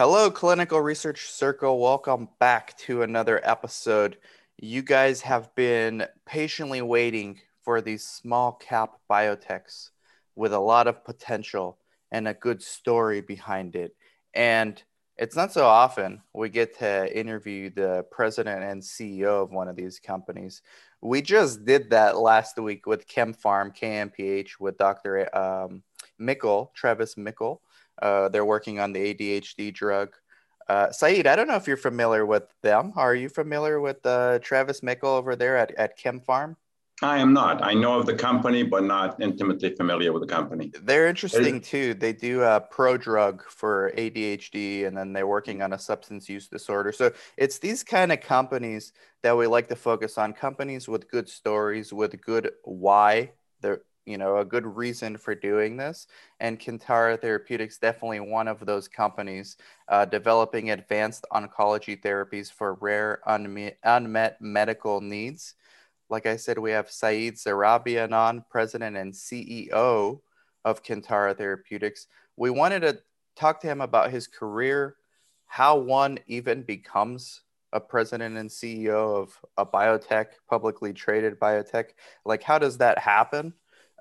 Hello, Clinical Research Circle. Welcome back to another episode. You guys have been patiently waiting for these small cap biotechs with a lot of potential and a good story behind it. And it's not so often we get to interview the president and CEO of one of these companies. We just did that last week with KemPharm, KMPH, with Dr. Um, Mickle, Travis Mickle. Uh, they're working on the ADHD drug. Uh, Saiid, I don't know if you're familiar with them. Are you familiar with uh, Travis Mickle over there at, at farm I am not. I know of the company, but not intimately familiar with the company. They're interesting too. They do a pro drug for ADHD, and then they're working on a substance use disorder. So it's these kind of companies that we like to focus on. Companies with good stories, with good why they're you know a good reason for doing this. And kintara therapeutics definitely one of those companies uh, developing advanced oncology therapies for rare unmet, unmet medical needs. Like i said we have saiid zarrabian on president and ceo of kintara therapeutics. We wanted to talk to him about his career how one even becomes a president and ceo of a biotech publicly traded biotech. Like how does that happen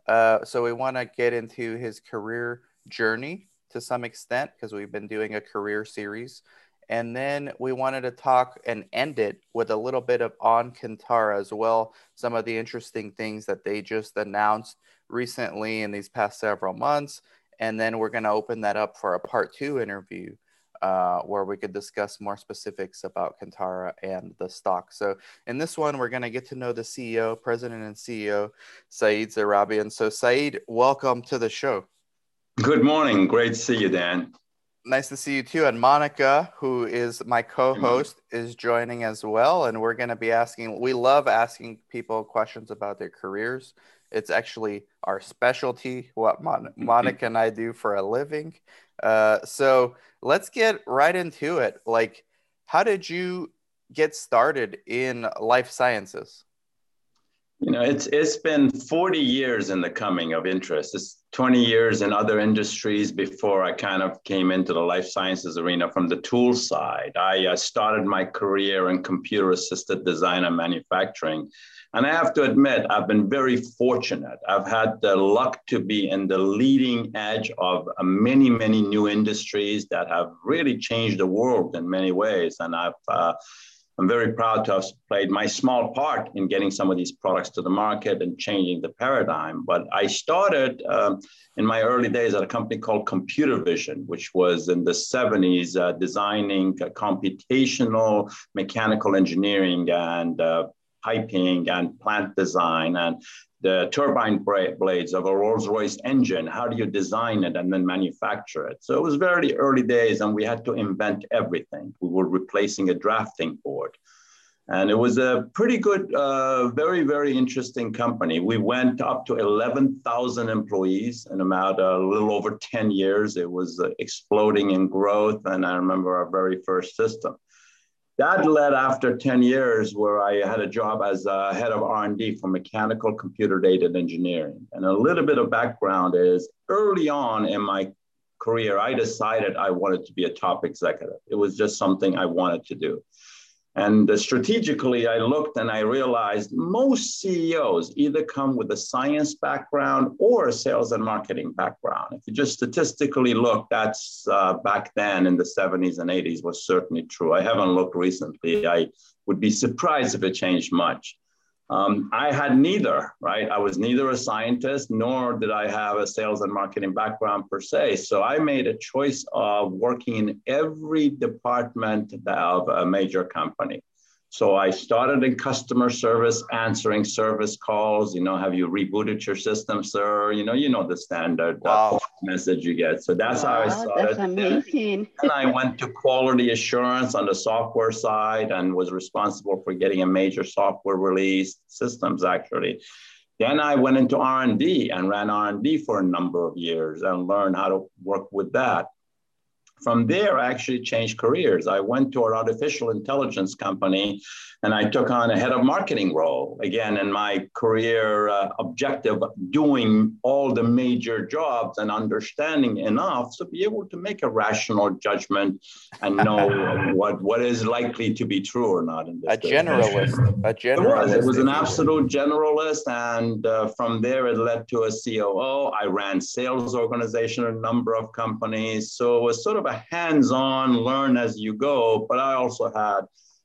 uh, so we want to get into his career journey to some extent because we've been doing a career series. And then we wanted to talk and end it with a little bit of on Kintara as well. Some of the interesting things that they just announced recently in these past several months. And then we're going to open that up for a part two interview uh, where we could discuss more specifics about Kintara and the stock. So in this one, we're going to get to know the CEO, president and CEO, Saiid Zarrabian. So Saiid, welcome to the show. Good morning. Great to see you, Dan. Nice to see you too. And Monica, who is my co-host, is joining as well. And we're going to be asking, we love asking people questions about their careers. It's actually our specialty, what Mon- Monica and I do for a living. Uh, so let's get right into it. Like, how did you get started in life sciences? You know, it's it's been 40 years in the coming of interest. It's 20 years in other industries before I kind of came into the life sciences arena from the tool side. I uh, started my career in computer assisted design and manufacturing and I have to admit, I've been very fortunate. I've had the luck to be in the leading edge of many, many new industries that have really changed the world in many ways. And I've, uh, I'm very proud to have played my small part in getting some of these products to the market and changing the paradigm. But I started um, in my early days at a company called Computer Vision, which was in the 70s uh, designing computational mechanical engineering and uh, piping and plant design and the turbine blades of a Rolls Royce engine. How do you design it and then manufacture it? So it was very early days, and we had to invent everything. We were replacing a drafting board. And it was a pretty good, uh, very, very interesting company. We went up to 11,000 employees in about a little over 10 years. It was uh, exploding in growth. And I remember our very first system. That led after 10 years where I had a job as a head of R&D for mechanical computer data engineering. And a little bit of background is early on in my career, I decided I wanted to be a top executive. It was just something I wanted to do. And strategically, I looked and I realized most CEOs either come with a science background or a sales and marketing background. If you just statistically look, that's uh, back then in the 70s and 80s was certainly true. I haven't looked recently. I would be surprised if it changed much. Um, I had neither, right? I was neither a scientist nor did I have a sales and marketing background per se. So I made a choice of working in every department of a major company. So I started in customer service, answering service calls. You know, have you rebooted your system, sir? You know, you know the standard uh, wow. message you get. So that's wow, how I started. That's amazing. and I went to quality assurance on the software side and was responsible for getting a major software release systems actually. Then I went into R&D and ran R&D for a number of years and learned how to work with that. From there, I actually changed careers. I went to an artificial intelligence company and I took on a head of marketing role. Again, in my career uh, objective, doing all the major jobs and understanding enough to be able to make a rational judgment and know what, what is likely to be true or not in this. A generalist. A generalist. It was, it was an absolute generalist. And uh, from there, it led to a COO. I ran sales organization a number of companies. So it was sort of a hands-on, learn as you go. But I also had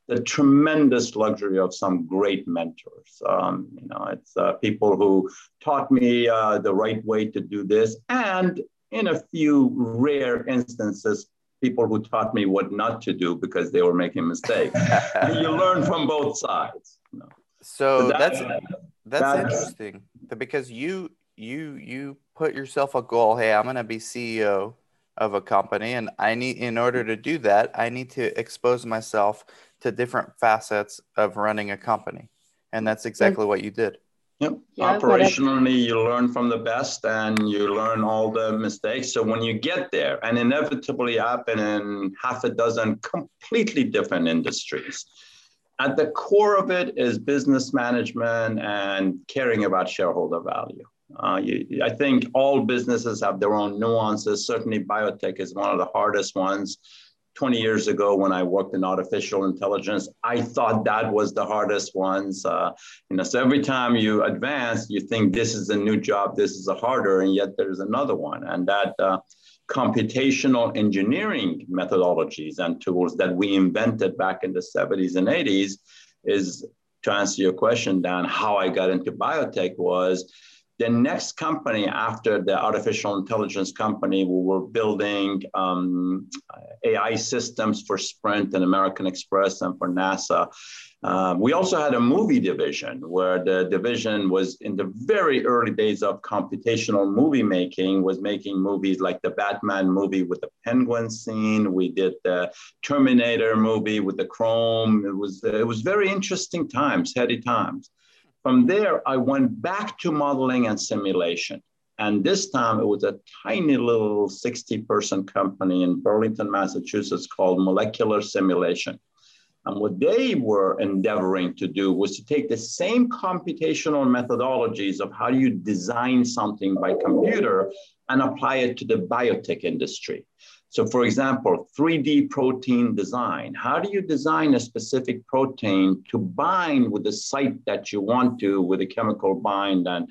the tremendous luxury of some great mentors. Um, you know, it's uh, people who taught me uh, the right way to do this, and in a few rare instances, people who taught me what not to do because they were making mistakes. you learn from both sides. You know? So, so that, that's that's, that's interesting because you you you put yourself a goal. Hey, I'm going to be CEO of a company, and I need in order to do that, I need to expose myself to different facets of running a company. And that's exactly what you did. Yep. Yeah, Operationally, you learn from the best and you learn all the mistakes. So when you get there, and inevitably happen in half a dozen completely different industries, at the core of it is business management and caring about shareholder value. Uh, you, I think all businesses have their own nuances. Certainly, biotech is one of the hardest ones 20 years ago when I worked in artificial intelligence, I thought that was the hardest ones. Uh, you know, so every time you advance, you think this is a new job, this is a harder, and yet there's another one. And that uh, computational engineering methodologies and tools that we invented back in the 70s and 80s is to answer your question, Dan, how I got into biotech was the next company after the artificial intelligence company, we were building um, AI systems for Sprint and American Express and for NASA. Um, we also had a movie division where the division was in the very early days of computational movie making, was making movies like the Batman movie with the penguin scene. We did the Terminator movie with the chrome. It was, it was very interesting times, heady times. From there, I went back to modeling and simulation. And this time it was a tiny little 60 person company in Burlington, Massachusetts called Molecular Simulation. And what they were endeavoring to do was to take the same computational methodologies of how do you design something by computer and apply it to the biotech industry. So for example, 3D protein design. How do you design a specific protein to bind with the site that you want to with a chemical bind and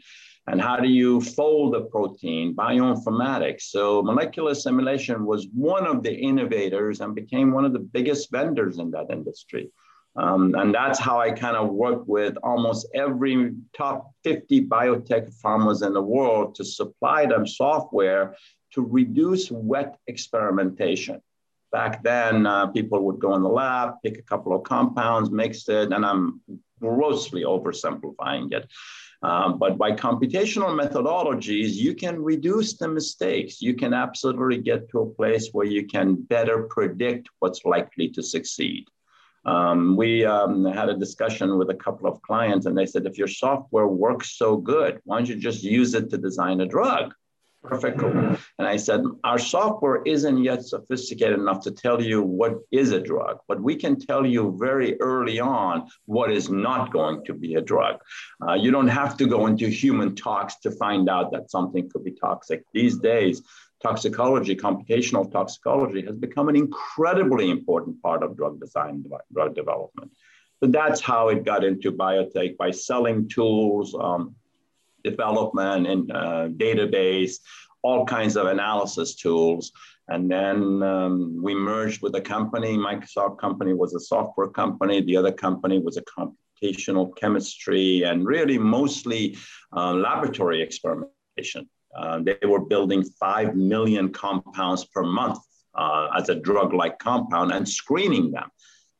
and how do you fold the protein, bioinformatics. So molecular simulation was one of the innovators and became one of the biggest vendors in that industry. Um, and that's how I kind of work with almost every top 50 biotech farmers in the world to supply them software to reduce wet experimentation. Back then, uh, people would go in the lab, pick a couple of compounds, mix it, and I'm grossly oversimplifying it. Um, but by computational methodologies, you can reduce the mistakes. You can absolutely get to a place where you can better predict what's likely to succeed. Um, we um, had a discussion with a couple of clients, and they said, if your software works so good, why don't you just use it to design a drug? Perfect. And I said, our software isn't yet sophisticated enough to tell you what is a drug, but we can tell you very early on what is not going to be a drug. Uh, you don't have to go into human talks to find out that something could be toxic. These days, toxicology, computational toxicology has become an incredibly important part of drug design, drug development. So that's how it got into biotech by selling tools, um, development and uh, database, all kinds of analysis tools. And then um, we merged with a company. Microsoft company was a software company. The other company was a computational chemistry and really mostly uh, laboratory experimentation. Uh, they were building 5 million compounds per month uh, as a drug like compound and screening them.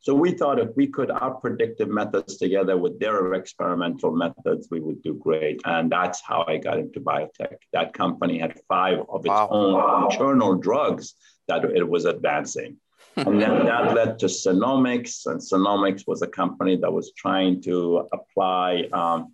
So we thought if we could our predictive methods together with their experimental methods, we would do great. And that's how I got into biotech. That company had five of its wow. own internal drugs that it was advancing. and then that led to Senomyx, and Senomyx was a company that was trying to apply um,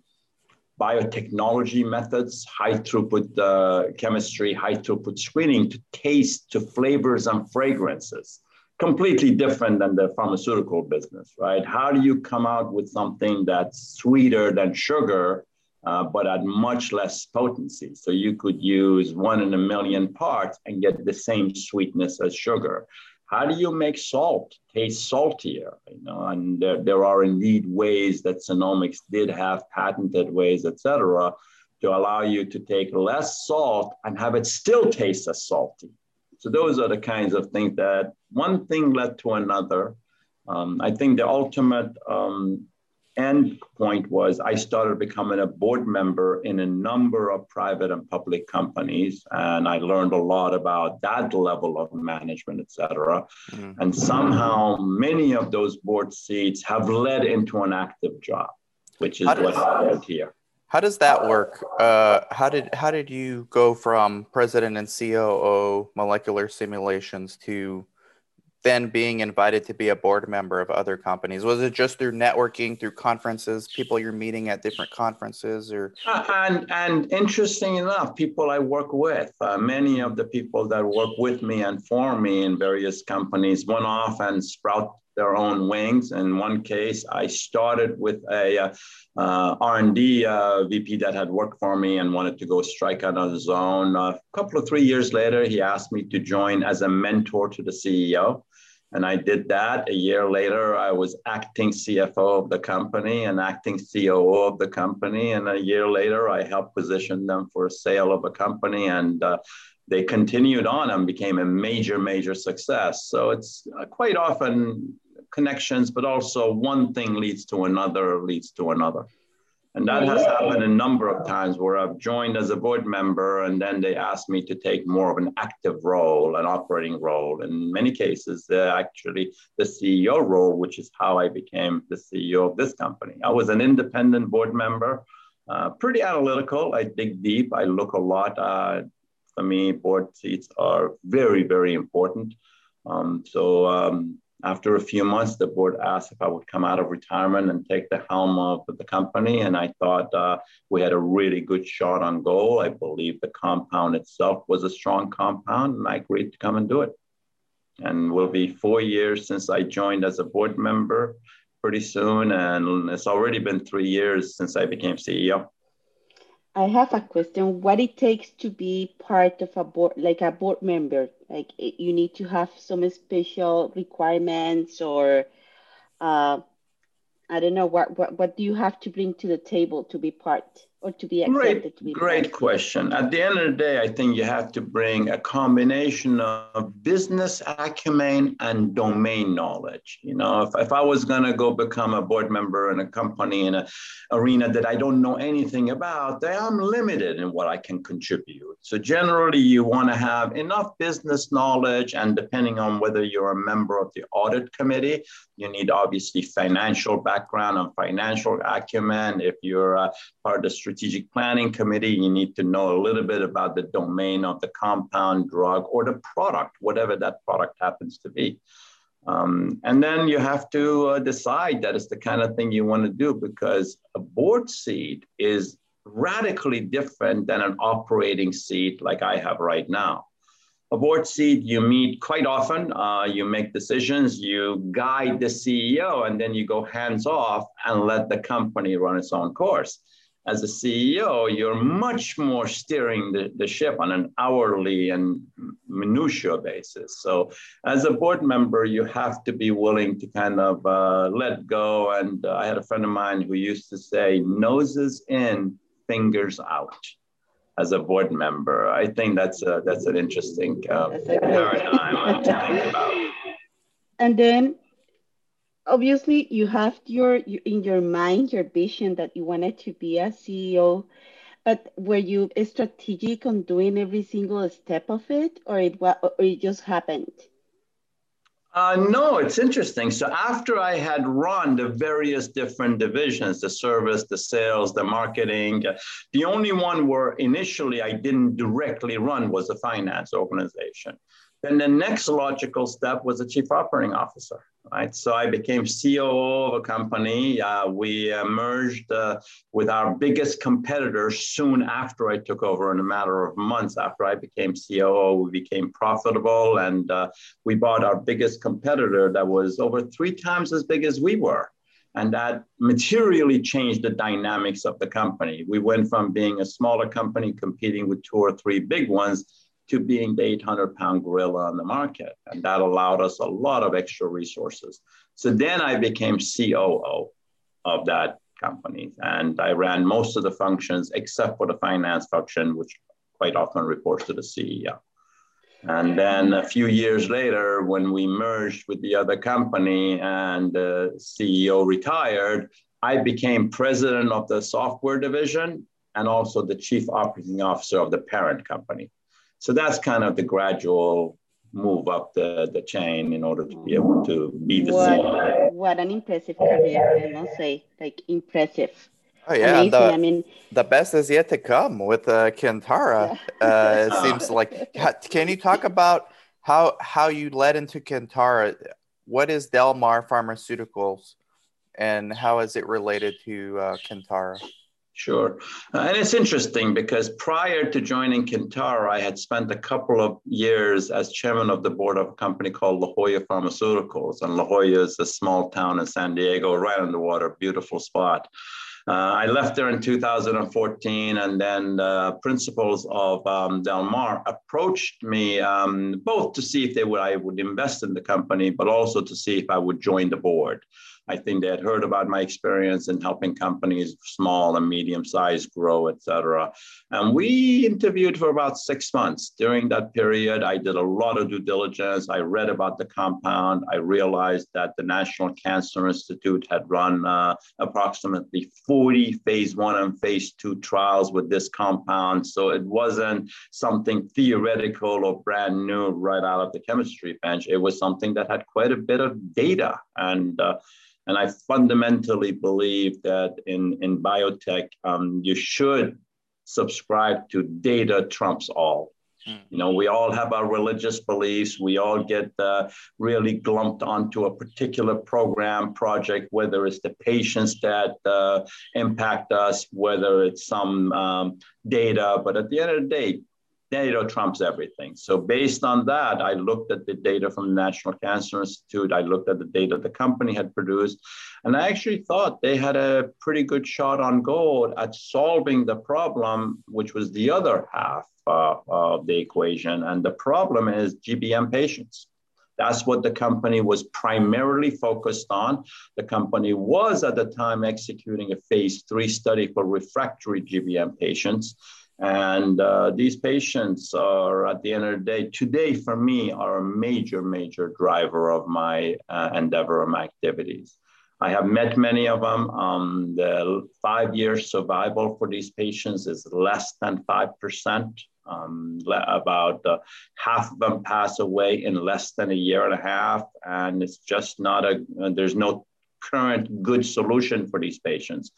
biotechnology methods, high throughput uh, chemistry, high throughput screening to taste, to flavors and fragrances. Completely different than the pharmaceutical business, right? How do you come out with something that's sweeter than sugar, uh, but at much less potency? So you could use one in a million parts and get the same sweetness as sugar how do you make salt taste saltier? You know, and there, there are indeed ways that Senomyx did have patented ways, et cetera, to allow you to take less salt and have it still taste as salty. So those are the kinds of things that one thing led to another. Um, I think the ultimate um, end point was I started becoming a board member in a number of private and public companies, and I learned a lot about that level of management, et cetera. Mm-hmm. And somehow, many of those board seats have led into an active job, which is what I did here. How does that work? Uh, how did how did you go from president and COO molecular simulations to then being invited to be a board member of other companies? Was it just through networking, through conferences, people you're meeting at different conferences, or? Uh, and and interesting enough, people I work with, uh, many of the people that work with me and for me in various companies went off and sprout their own wings. In one case, I started with a uh, uh R&D uh, VP that had worked for me and wanted to go strike out on his own. A couple of three years later, he asked me to join as a mentor to the CEO. And I did that. A year later, I was acting CFO of the company and acting COO of the company. And a year later, I helped position them for a sale of a company. And uh, they continued on and became a major, major success. So it's uh, quite often connections, but also one thing leads to another, leads to another. And that has happened a number of times where I've joined as a board member and then they asked me to take more of an active role, an operating role. In many cases, uh, actually the CEO role, which is how I became the CEO of this company. I was an independent board member, uh, pretty analytical. I dig deep, I look a lot. Uh, for me, board seats are very, very important. Um, so um, after a few months, the board asked if I would come out of retirement and take the helm of the company. And I thought uh, we had a really good shot on goal. I believe the compound itself was a strong compound, and I agreed to come and do it. And will be four years since I joined as a board member pretty soon. And it's already been three years since I became CEO. I have a question. What it takes to be part of a board, like a board member? Like you need to have some special requirements, or uh, I don't know what, what what do you have to bring to the table to be part? Or to be accepted great, to be great question. At the end of the day i think you have to bring a combination of business acumen and domain knowledge. You know if, if i was going to go become a board member in a company in an arena that i don't know anything about then i'm limited in what i can contribute. So generally you want to have enough business knowledge and depending on whether you're a member of the audit committee you need obviously financial background and financial acumen. If you're part of the strategic planning committee, you need to know a little bit about the domain of the compound drug or the product, whatever that product happens to be. Um, and then you have to uh, decide that it's the kind of thing you want to do because a board seat is radically different than an operating seat like I have right now. A board seat, you meet quite often, uh, you make decisions, you guide the CEO, and then you go hands off and let the company run its own course as a CEO, you're much more steering the, the ship on an hourly and minutia basis. So, as a board member, you have to be willing to kind of uh, let go. And uh, I had a friend of mine who used to say, noses in, fingers out. As a board member, I think that's a, that's an interesting uh, paradigm to think about. And then obviously you have your in your mind your vision that you wanted to be a ceo but were you strategic on doing every single step of it or it or it just happened uh, no, it's interesting. So after I had run the various different divisions, the service, the sales, the marketing, the only one where initially I didn't directly run was the finance organization. Then the next logical step was the chief operating officer right? So I became COO of a company. Uh, we merged uh, with our biggest competitor soon after I took over. In a matter of months after I became COO, we became profitable, and uh, we bought our biggest competitor that was over three times as big as we were. And that materially changed the dynamics of the company. We went from being a smaller company competing with two or three big ones to being the 800 pound gorilla on the market. And that allowed us a lot of extra resources. So then I became COO of that company. And I ran most of the functions except for the finance function, which quite often reports to the CEO. And then a few years later, when we merged with the other company and the CEO retired, I became president of the software division and also the chief operating officer of the parent company. So that's kind of the gradual move up the, the chain in order to be able to be the what, CEO. What an impressive career, I must say. Like impressive. Oh yeah, Amazing. The, I mean, the best is yet to come with uh, Kintara. Yeah. uh, it seems like. Can you talk about how how you led into Kintara? What is Delmar Pharmaceuticals, and how is it related to uh, Kintara? Sure. Uh, and it's interesting because prior to joining Kintara, I had spent a couple of years as chairman of the board of a company called La Jolla Pharmaceuticals. And La Jolla is a small town in San Diego, right on the water, beautiful spot. Uh, I left there in 2014, and then the principals of um, Del Mar approached me um, both to see if they would I would invest in the company, but also to see if I would join the board. I think they had heard about my experience in helping companies, small and medium size, grow, et cetera. And we interviewed for about six months. During that period, I did a lot of due diligence. I read about the compound. I realized that the National Cancer Institute had run uh, approximately 40 phase one and phase two trials with this compound. So it wasn't something theoretical or brand new right out of the chemistry bench. It was something that had quite a bit of data. And uh, and I fundamentally believe that in, in biotech, um, you should subscribe to data trumps all. Hmm. You know, we all have our religious beliefs. We all get uh, really glumped onto a particular program, project, whether it's the patients that uh, impact us, whether it's some um, data. But at the end of the day, data trumps everything. So based on that, I looked at the data from the National Cancer Institute. I looked at the data the company had produced, and I actually thought they had a pretty good shot on goal at solving the problem, which was the other half uh, of the equation. And the problem is GBM patients. That's what the company was primarily focused on. The company was at the time executing a phase three study for refractory GBM patients. And uh, these patients are, at the end of the day, today for me, are a major, major driver of my uh, endeavor and my activities. I have met many of them. Um, the five year survival for these patients is less than 5%. Um, about uh, half of them pass away in less than a year and a half. And it's just not a, there's no current good solution for these patients.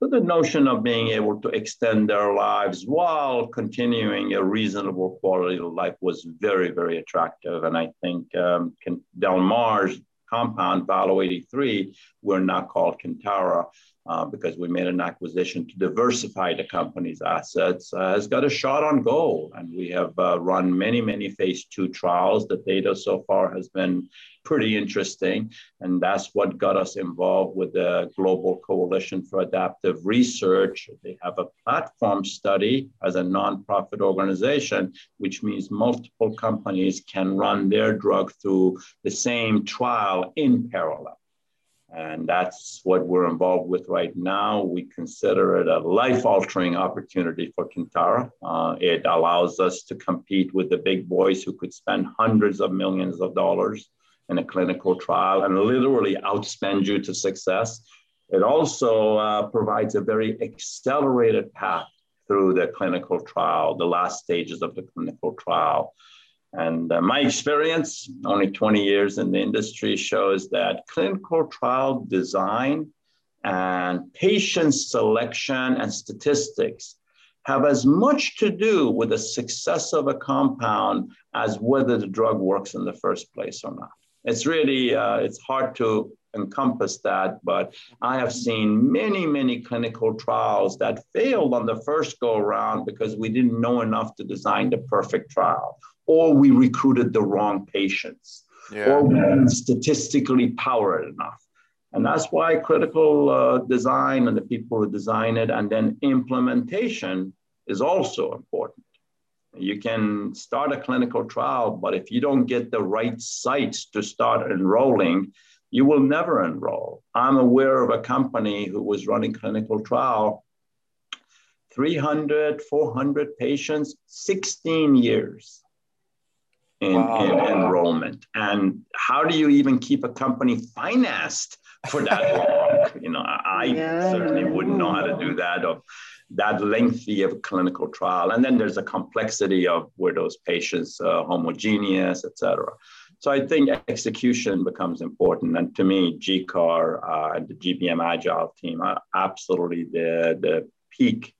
But the notion of being able to extend their lives while continuing a reasonable quality of life was very, very attractive. And I think um, Del Mar's compound, VAL-083, we're now called Kintara, uh, because we made an acquisition to diversify the company's assets, uh, has got a shot on goal. And we have uh, run many, many phase two trials. The data so far has been pretty interesting. And that's what got us involved with the Global Coalition for Adaptive Research. They have a platform study as a nonprofit organization, which means multiple companies can run their drug through the same trial in parallel. And that's what we're involved with right now. We consider it a life altering opportunity for Kintara. Uh, it allows us to compete with the big boys who could spend hundreds of millions of dollars in a clinical trial and literally outspend you to success. It also uh, provides a very accelerated path through the clinical trial, the last stages of the clinical trial. And uh, my experience, only 20 years in the industry, shows that clinical trial design and patient selection and statistics have as much to do with the success of a compound as whether the drug works in the first place or not. It's really, uh, it's hard to encompass that, but I have seen many, many clinical trials that failed on the first go around because we didn't know enough to design the perfect trial, or we recruited the wrong patients, yeah. or we didn't statistically power it enough. And that's why critical uh, design and the people who design it and then implementation is also important. You can start a clinical trial, but if you don't get the right sites to start enrolling, you will never enroll. I'm aware of a company who was running clinical trial 300, 400 patients, 16 years in, wow. in enrollment. And how do you even keep a company financed for that long. You know, I yeah. certainly wouldn't know how to do that of that lengthy of a clinical trial. And then there's a complexity of were those patients uh, homogeneous, et cetera. So I think execution becomes important. And to me, GCAR uh, and the GBM Agile team are absolutely the, the peak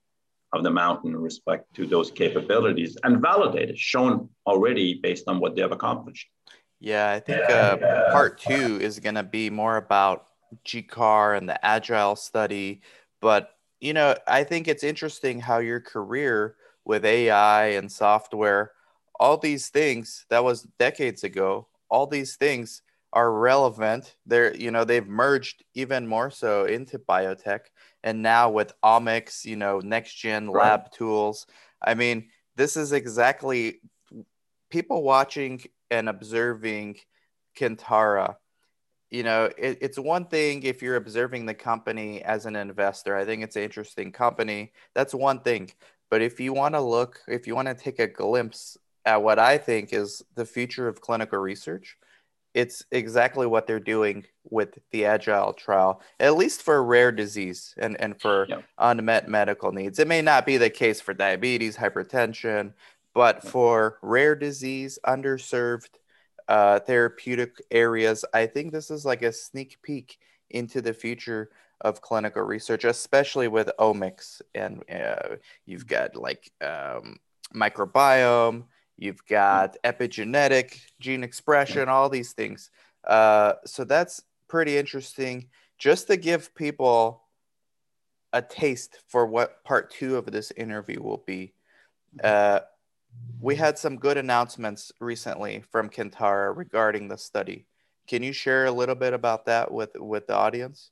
of the mountain in respect to those capabilities and validated, shown already based on what they have accomplished. Yeah, I think uh, part two is going to be more about GCAR and the agile study. But, you know, I think it's interesting how your career with AI and software, all these things that was decades ago, all these things are relevant. They're, you know, they've merged even more so into biotech. And now with omics, you know, next gen right. lab tools. I mean, this is exactly people watching and observing Kintara you know, it, it's one thing if you're observing the company as an investor. I think it's an interesting company. That's one thing. But if you want to look, if you want to take a glimpse at what I think is the future of clinical research, it's exactly what they're doing with the agile trial, at least for rare disease and, and for yep. unmet medical needs. It may not be the case for diabetes, hypertension, but for rare disease, underserved uh, therapeutic areas. I think this is like a sneak peek into the future of clinical research, especially with omics. And uh, you've got like um, microbiome, you've got epigenetic, gene expression, all these things. Uh, so that's pretty interesting. Just to give people a taste for what part two of this interview will be. Uh, we had some good announcements recently from Kintara regarding the study. Can you share a little bit about that with, with the audience?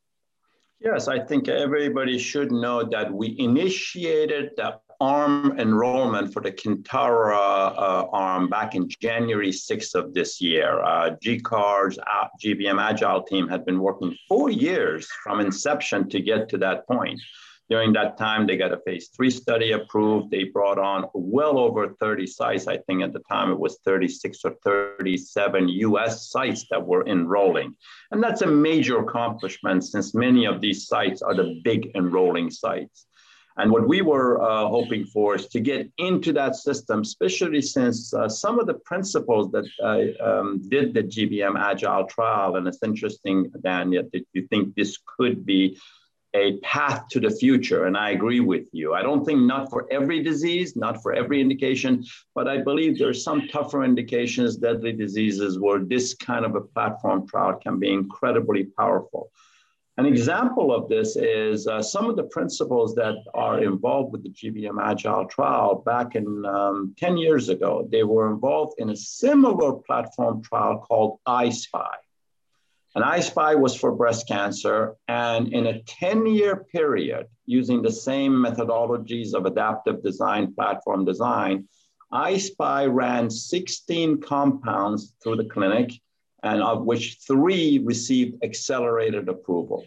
Yes, I think everybody should know that we initiated the ARM enrollment for the Kintara uh, ARM back in January 6th of this year. Uh, GCAR's uh, GBM Agile team had been working four years from inception to get to that point. During that time, they got a phase three study approved. They brought on well over 30 sites. I think at the time it was 36 or 37 US sites that were enrolling. And that's a major accomplishment since many of these sites are the big enrolling sites. And what we were uh, hoping for is to get into that system, especially since uh, some of the principals that uh, um, did the GBM Agile trial, and it's interesting, Dan, that you think this could be a path to the future. And I agree with you. I don't think not for every disease, not for every indication, but I believe there are some tougher indications, deadly diseases, where this kind of a platform trial can be incredibly powerful. An example of this is uh, some of the principals that are involved with the GBM Agile trial back in um, 10 years ago. They were involved in a similar platform trial called I-SPY. And I-SPY was for breast cancer. And in a 10 year period, using the same methodologies of adaptive design, platform design, I-SPY ran 16 compounds through the clinic, and of which three received accelerated approval.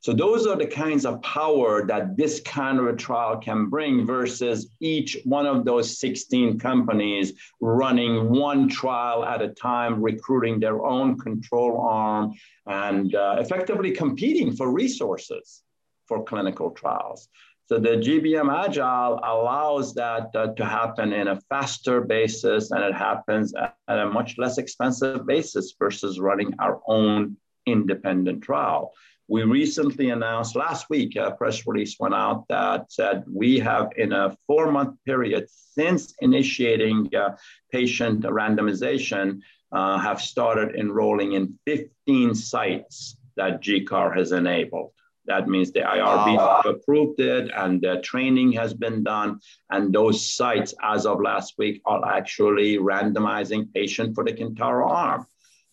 So those are the kinds of power that this kind of a trial can bring versus each one of those 16 companies running one trial at a time, recruiting their own control arm and uh, effectively competing for resources for clinical trials. So the GBM Agile allows that uh, to happen in a faster basis and it happens at, a much less expensive basis versus running our own independent trial. we recently announced last week, a press release went out that said we have, in a four month period since initiating uh, patient randomization, uh, have started enrolling in 15 sites that GCAR has enabled. That means the IRB wow. approved it and the training has been done. And those sites, as of last week, are actually randomizing patient for the Kintara arm.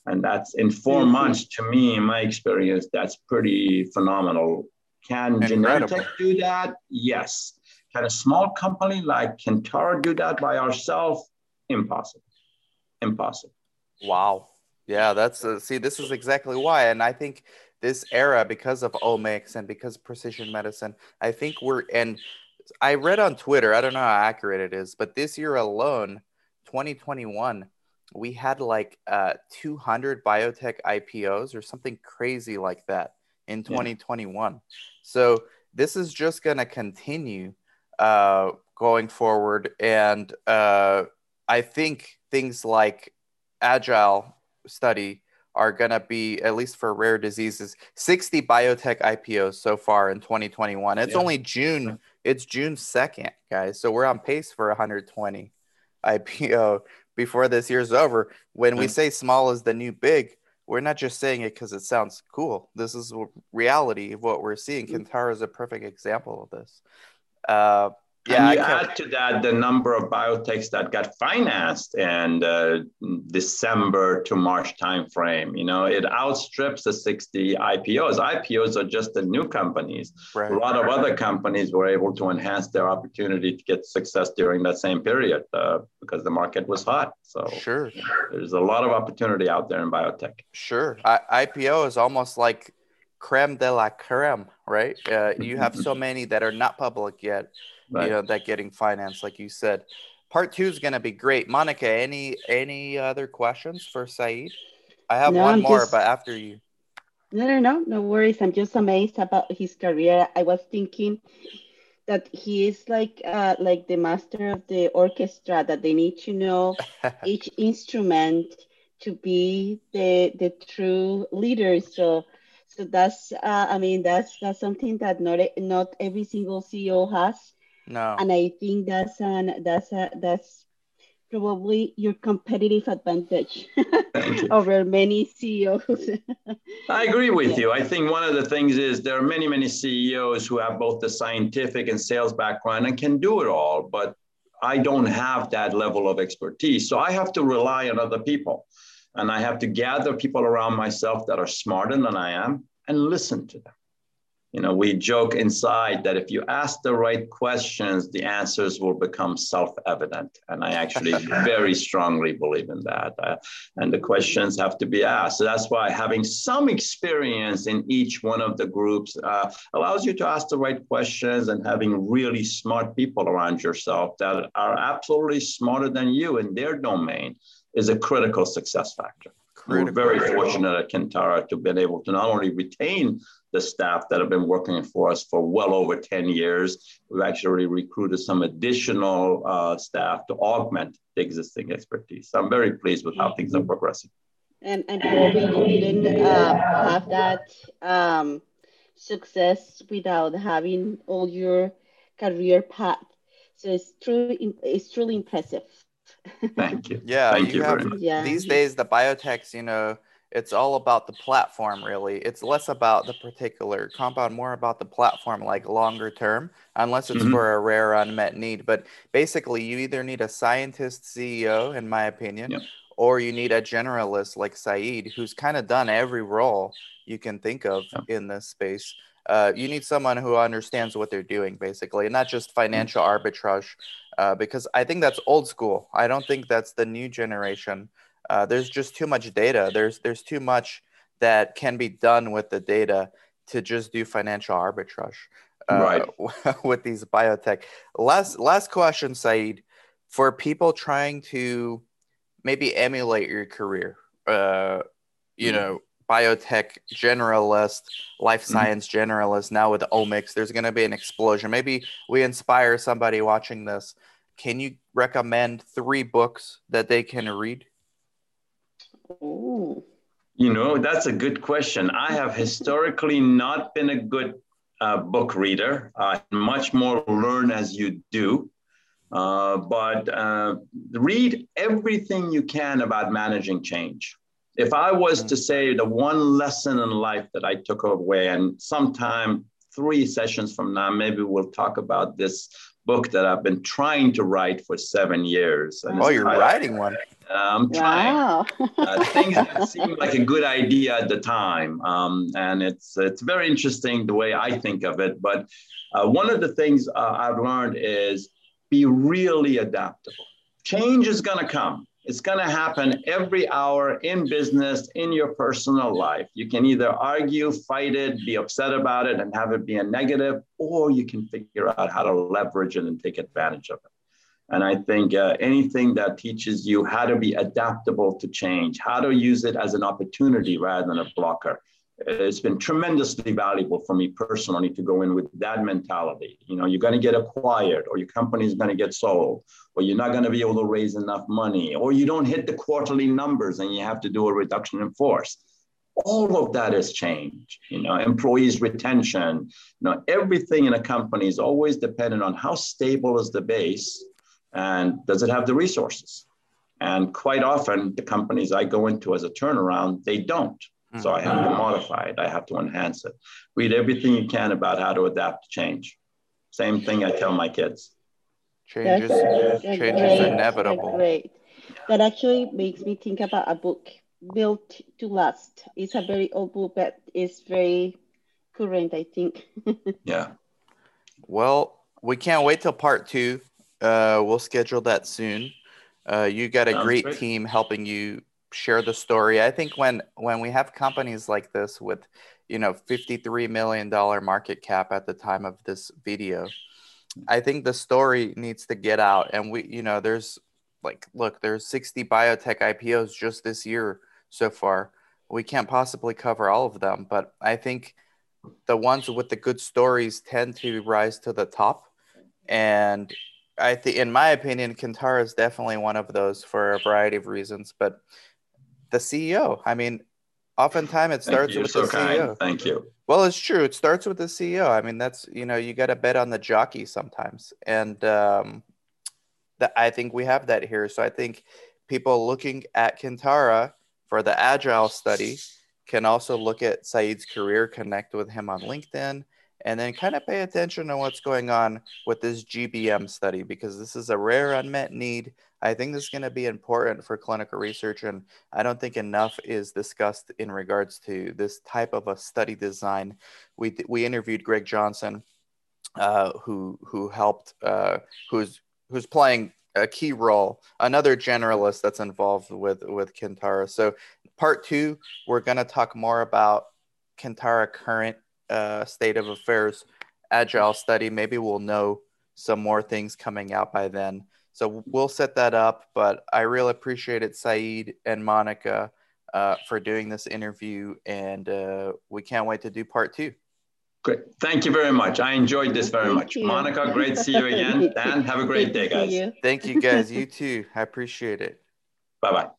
And that's in 4 mm-hmm. months, to me, in my experience, that's pretty phenomenal. Can Genentech do that? Yes. Can a small company like Kintara do that by ourselves? Impossible. Impossible. Wow. Yeah, that's uh, see, this is exactly why. And I think this era, because of omics and because precision medicine, I think we're and I read on Twitter, I don't know how accurate it is, but this year alone, 2021, we had like uh, 200 biotech IPOs or something crazy like that in 2021. Yeah. So this is just going to continue uh, going forward. And uh, I think things like agile study are going to be at least for rare diseases 60 biotech ipos so far in 2021 it's yeah. only june it's june 2nd guys so we're on pace for 120 ipo before this year's over. When we say small is the new big, we're not just saying it because it sounds cool. This is reality of what we're seeing. Mm. Kintara is a perfect example of this. Uh, yeah, and you add to that the number of biotechs that got financed in uh, December to March timeframe. You know, it outstrips the 60 IPOs. IPOs are just the new companies. Right. A lot of other companies were able to enhance their opportunity to get success during that same period uh, because the market was hot. So sure, there's a lot of opportunity out there in biotech. Sure, I- IPO is almost like creme de la creme, right? Uh, you have so many that are not public yet right. you know that getting financed like you said. Part two is going to be great. Monica any any other questions for saiid? I have no, one I'm more just... but after you. No no no no worries. I'm just amazed about his career. I was thinking that he is like uh, like the master of the orchestra that they need to know each instrument to be the the true leader. So so that's uh, i mean that's that's something that not not every single ceo has no. And I think that's an that's a that's probably your competitive advantage over many CEOs. I agree with yeah. you. I think one of the things is there are many, many CEOs who have both the scientific and sales background and can do it all, but I don't have that level of expertise. So I have to rely on other people. And I have to gather people around myself that are smarter than I am and listen to them you know, we joke inside that if you ask the right questions, the answers will become self-evident. And I actually very strongly believe in that. Uh, and the questions have to be asked. So that's why having some experience in each one of the groups uh, allows you to ask the right questions and having really smart people around yourself that are absolutely smarter than you in their domain is a critical success factor. We're very fortunate at Kintara to have been able to not only retain the staff that have been working for us for well over 10 years. We've actually recruited some additional uh, staff to augment the existing expertise. So I'm very pleased with how things are progressing. And, and probably you didn't uh, have that um, success without having all your career path. So it's truly, it's truly impressive. Thank you. Yeah, Thank you, you have, yeah. these days the biotechs, you know, it's all about the platform really it's less about the particular compound more about the platform like longer term unless it's mm-hmm. for a rare unmet need but basically you either need a scientist ceo in my opinion yep. or you need a generalist like saiid who's kind of done every role you can think of yep. in this space uh, you need someone who understands what they're doing basically and not just mm-hmm. financial arbitrage uh, because i think that's old school i don't think that's the new generation uh, there's just too much data. There's there's too much that can be done with the data to just do financial arbitrage uh, right. with these biotech. Last last question, Saiid, for people trying to maybe emulate your career, uh, you mm know, biotech generalist, life mm-hmm. science mm generalist. Now with omics, there's going to be an explosion. Maybe we inspire somebody watching this. Can you recommend three books that they can read? Ooh. You know, that's a good question. I have historically not been a good uh, book reader. Uh, much more learn as you do. Uh, but uh, read everything you can about managing change. If I was to say the one lesson in life that I took away, and sometime three sessions from now, maybe we'll talk about this book that I've been trying to write for seven years. And oh, you're writing one. I'm trying. Wow. uh, things that seem like a good idea at the time, um, and it's it's very interesting the way I think of it. But uh, one of the things uh, I've learned is be really adaptable. Change is going to come. It's going to happen every hour in business, in your personal life. You can either argue, fight it, be upset about it, and have it be a negative, or you can figure out how to leverage it and take advantage of it. And I think uh, anything that teaches you how to be adaptable to change, how to use it as an opportunity rather than a blocker, Uh, it's been tremendously valuable for me personally to go in with that mentality. You know, you're going to get acquired, or your company is going to get sold, or you're not going to be able to raise enough money, or you don't hit the quarterly numbers and you have to do a reduction in force. All of that has changed. You know, employees' retention, you know, everything in a company is always dependent on how stable is the base and does it have the resources? And quite often, the companies I go into as a turnaround, they don't. So I have to mm-hmm. modify it. I have to enhance it. Read everything you can about how to adapt to change. Same thing I tell my kids. Change is, change is inevitable. Great. That actually makes me think about a book, Built to Last. It's a very old book, but it's very current, I think. yeah. Well, we can't wait till part two. Uh, we'll schedule that soon. Uh, you got a great, great team helping you share the story. I think when when we have companies like this with, you know, 53 million dollar market cap at the time of this video, I think the story needs to get out and we you know, there's like look, there's 60 biotech IPOs just this year so far. We can't possibly cover all of them, but I think the ones with the good stories tend to rise to the top and I think, in my opinion, Kintara is definitely one of those for a variety of reasons. But the CEO, I mean, oftentimes it starts with so the kind. CEO. Thank you. Well, it's true. It starts with the CEO. I mean, that's you know, you got to bet on the jockey sometimes, and um, that I think we have that here. So I think people looking at Kintara for the agile study can also look at Saiid's career, connect with him on LinkedIn, and then kind of pay attention to what's going on with this GBM study because this is a rare unmet need. I think this is going to be important for clinical research, and I don't think enough is discussed in regards to this type of a study design. We we interviewed Greg Johnson, uh, who who helped, uh, who's who's playing a key role, another generalist that's involved with with Kintara. So part two, we're going to talk more about Kintara current uh, state of affairs agile study. Maybe we'll know some more things coming out by then. So we'll set that up. But I really appreciate it, Saiid and Monica, uh, for doing this interview. And uh, we can't wait to do part two. Great. Thank you very much. I enjoyed this very Thank much. You. Monica, great to see you again. Dan, have a great day, guys. Thank you, guys. You too. I appreciate it. Bye bye.